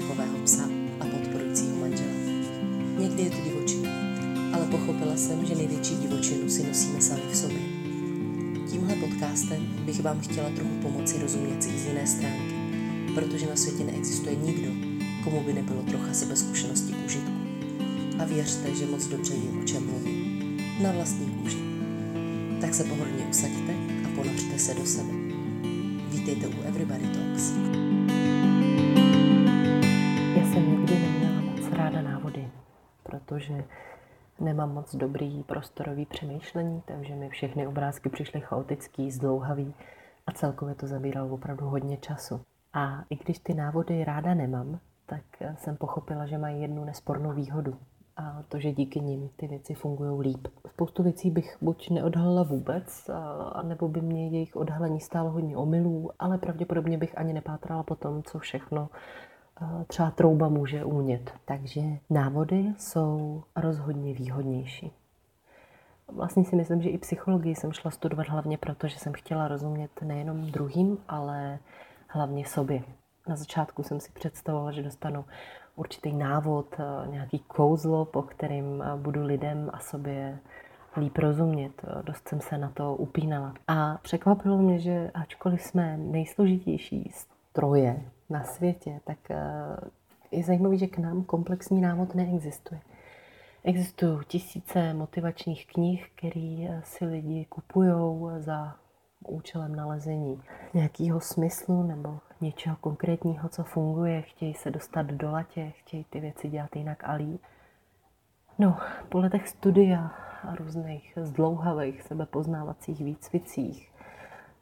nového psa a podporujícího manžela. Někdy je to divočina, ale pochopila jsem, že největší divočinu si nosíme sami v sobě. Tímhle podcastem bych vám chtěla trochu pomoci rozumět si z jiné stránky, protože na světě neexistuje nikdo, komu by nebylo trocha sebezkušenosti k užitku. A věřte, že moc dobře vím, o čem mluvím. Na vlastní kůži. Tak se pohodlně usaďte a ponořte se do sebe. Vítejte u Everybody Talks. Protože nemám moc dobrý prostorový přemýšlení, takže mi všechny obrázky přišly chaotický, zdlouhavý a celkově to zabíralo opravdu hodně času. A i když ty návody ráda nemám, tak jsem pochopila, že mají jednu nespornou výhodu a to, že díky nim ty věci fungují líp. Spoustu věcí bych buď neodhalila vůbec, a, nebo by mě jejich odhalení stálo hodně omylů, ale pravděpodobně bych ani nepátrala po tom, co všechno třeba trouba může umět. Takže návody jsou rozhodně výhodnější. Vlastně si myslím, že i psychologii jsem šla studovat hlavně proto, že jsem chtěla rozumět nejenom druhým, ale hlavně sobě. Na začátku jsem si představovala, že dostanu určitý návod, eh, nějaký kouzlo, po kterým eh, budu lidem a sobě líp rozumět. Eh, dost jsem se na to upínala. A překvapilo mě, že ačkoliv jsme nejsložitější stroje na světě, tak je zajímavé, že k nám komplexní návod neexistuje. Existují tisíce motivačních knih, které si lidi kupují za účelem nalezení nějakého smyslu nebo něčeho konkrétního, co funguje, chtějí se dostat do latě, chtějí ty věci dělat jinak a líp. No, po letech studia a různých zdlouhavých sebepoznávacích výcvicích,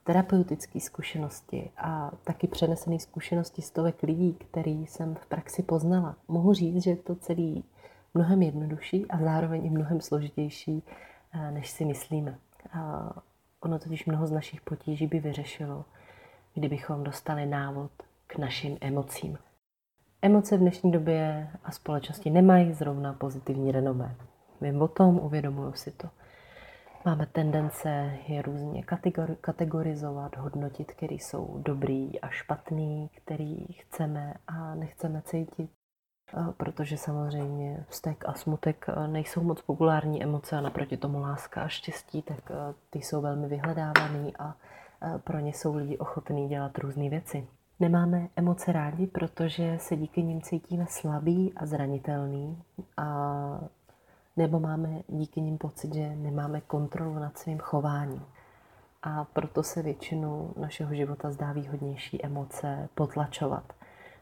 terapeutické zkušenosti a taky přenesené zkušenosti stovek lidí, který jsem v praxi poznala, mohu říct, že je to celý mnohem jednodušší a zároveň i mnohem složitější, eh, než si myslíme. A ono totiž mnoho z našich potíží by vyřešilo, kdybychom dostali návod k našim emocím. Emoce v dnešní době a společnosti nemají zrovna pozitivní renomé. Vím o tom, uvědomuju si to. Máme tendence je různě kategorizovat, hodnotit, který jsou dobrý a špatný, který chceme a nechceme cítit. Protože samozřejmě vztek a smutek nejsou moc populární emoce a naproti tomu láska a štěstí, tak ty jsou velmi vyhledávaný a pro ně jsou lidi ochotní dělat různé věci. Nemáme emoce rádi, protože se díky nim cítíme slabý a zranitelný a nebo máme díky nim pocit, že nemáme kontrolu nad svým chováním. A proto se většinu našeho života zdá výhodnější emoce potlačovat,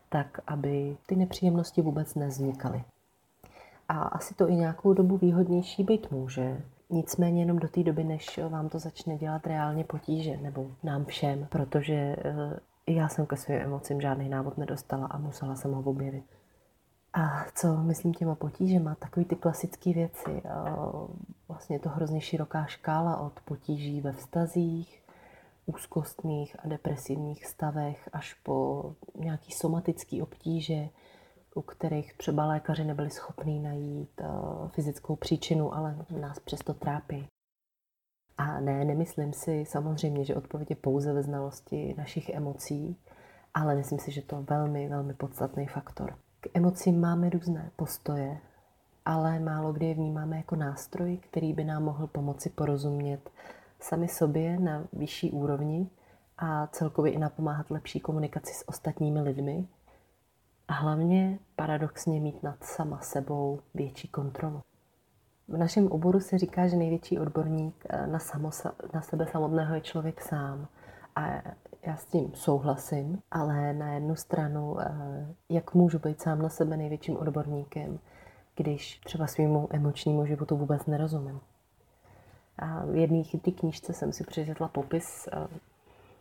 tak aby ty nepříjemnosti vůbec nevznikaly. A asi to i nějakou dobu výhodnější být může, Nicméně jenom do té doby, než vám to začne dělat reálně potíže, nebo nám všem, protože eh, já jsem ke svým emocím žádný návod nedostala a musela jsem ho objevit. A co myslím těma potížema, takový ty klasické věci. Vlastně je to hrozně široká škála od potíží ve vztazích, úzkostných a depresivních stavech až po nějaký somatický obtíže, u kterých třeba lékaři nebyli schopní najít fyzickou příčinu, ale nás přesto trápí. A ne, nemyslím si samozřejmě, že odpověď je pouze ve znalosti našich emocí, ale myslím si, že to je velmi, velmi podstatný faktor. K emocím máme různé postoje, ale málo kdy je vnímáme jako nástroj, který by nám mohl pomoci porozumět sami sobě na vyšší úrovni a celkově i napomáhat lepší komunikaci s ostatními lidmi, a hlavně paradoxně mít nad sama sebou větší kontrolu. V našem oboru se říká, že největší odborník eh, na, samo, na sebe samotného je člověk sám. A já s tím souhlasím, ale na jednu stranu, eh, jak můžu být sám na sebe největším odborníkem, když třeba svýmu emočnímu životu vůbec nerozumím. A v jedné chytré knížce jsem si přečetla popis, eh,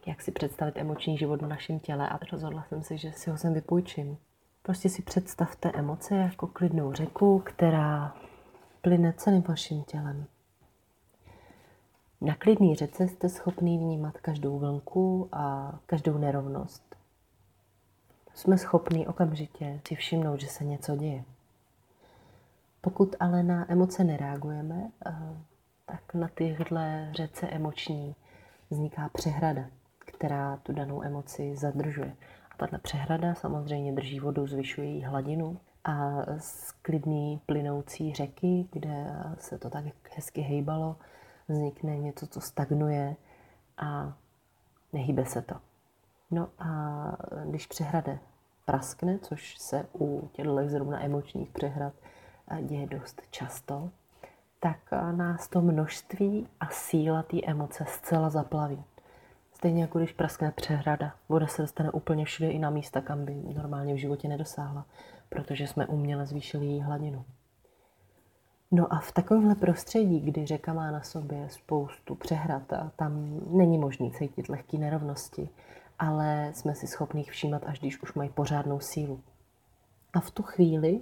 jak si představit emoční život v našem těle a rozhodla jsem se, že si ho sem vypůjčím. Prostě si představte emoce jako klidnou řeku, která plyne celým vaším tělem. Na klidný řece jste schopný vnímat každou vlnku a každou nerovnost. Jsme schopní okamžitě si všimnout, že se něco děje. Pokud ale na emoce nereagujeme, eh, tak na tyhle řece emoční vzniká přehrada, která tu danou emoci zadržuje Tato přehrada samozřejmě drží vodu, zvyšuje její hladinu a z klidný plynoucí řeky, kde se to tak hezky hejbalo, vznikne něco, co stagnuje a nehýbe se to. No a když přehrade praskne, což se u těchto zrovna emočních přehrad děje dost často, tak nás to množství a síla té emoce zcela zaplaví. Stejně jako když praskne přehrada. Voda se dostane úplně všude i na místa, kam by normálně v životě nedosáhla, protože jsme uměle zvýšili její hladinu. No a v takovémhle prostředí, kdy řeka má na sobě spoustu přehrad a tam není možný cítit lehké nerovnosti, ale jsme si schopni všímat, až když už mají pořádnou sílu. A v tu chvíli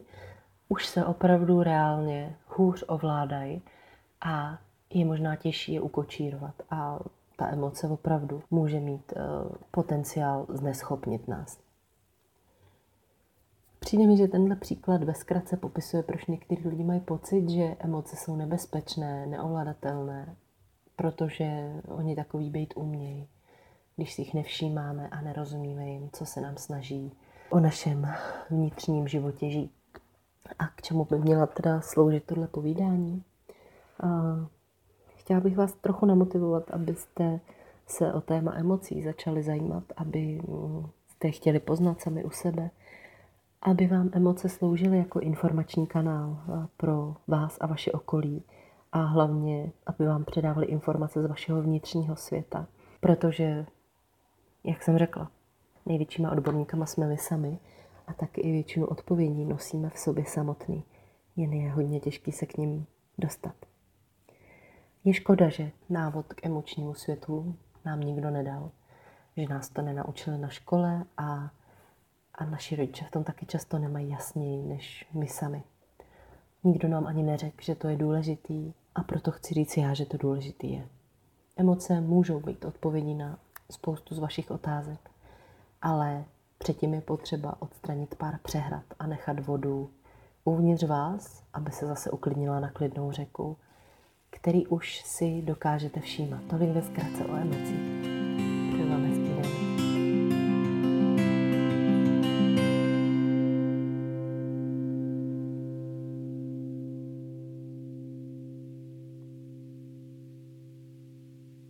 už se opravdu reálně hůř ovládají a je možná těžší je ukočírovat. A ta emoce opravdu může mít uh, potenciál zneschopnit nás. Přijde mi, že tenhle příklad ve zkratce popisuje, proč někteří lidi mají pocit, že emoce jsou nebezpečné, neovladatelné, protože oni takový být umějí, když si jich nevšímáme a nerozumíme jim, co se nám snaží o našem vnitřním životě žít. A k čemu by měla teda sloužit tohle povídání? Chtěla bych vás trochu namotivovat, abyste se o téma emocí začali zajímat, aby jste chtěli poznat sami u sebe, aby vám emoce sloužily jako informační kanál pro vás a vaše okolí a hlavně, aby vám předávali informace z vašeho vnitřního světa. Protože, jak jsem řekla, největšíma odborníkama jsme my sami a taky i většinu odpovědí nosíme v sobě samotný. Jen je hodně těžký se k ním dostat. Je škoda, že návod k emočnímu světu nám nikdo nedal, že nás to nenaučili na škole a, a naši rodiče v tom taky často nemají jasněji než my sami. Nikdo nám ani neřekl, že to je důležitý a proto chci říct já, že to důležitý je. Emoce můžou být odpovědí na spoustu z vašich otázek, ale Předtím je potřeba odstranit pár přehrad a nechat vodu uvnitř vás, aby se zase uklidnila na klidnou řeku, který už si dokážete všímat. Tolik ve zkratce o emocích.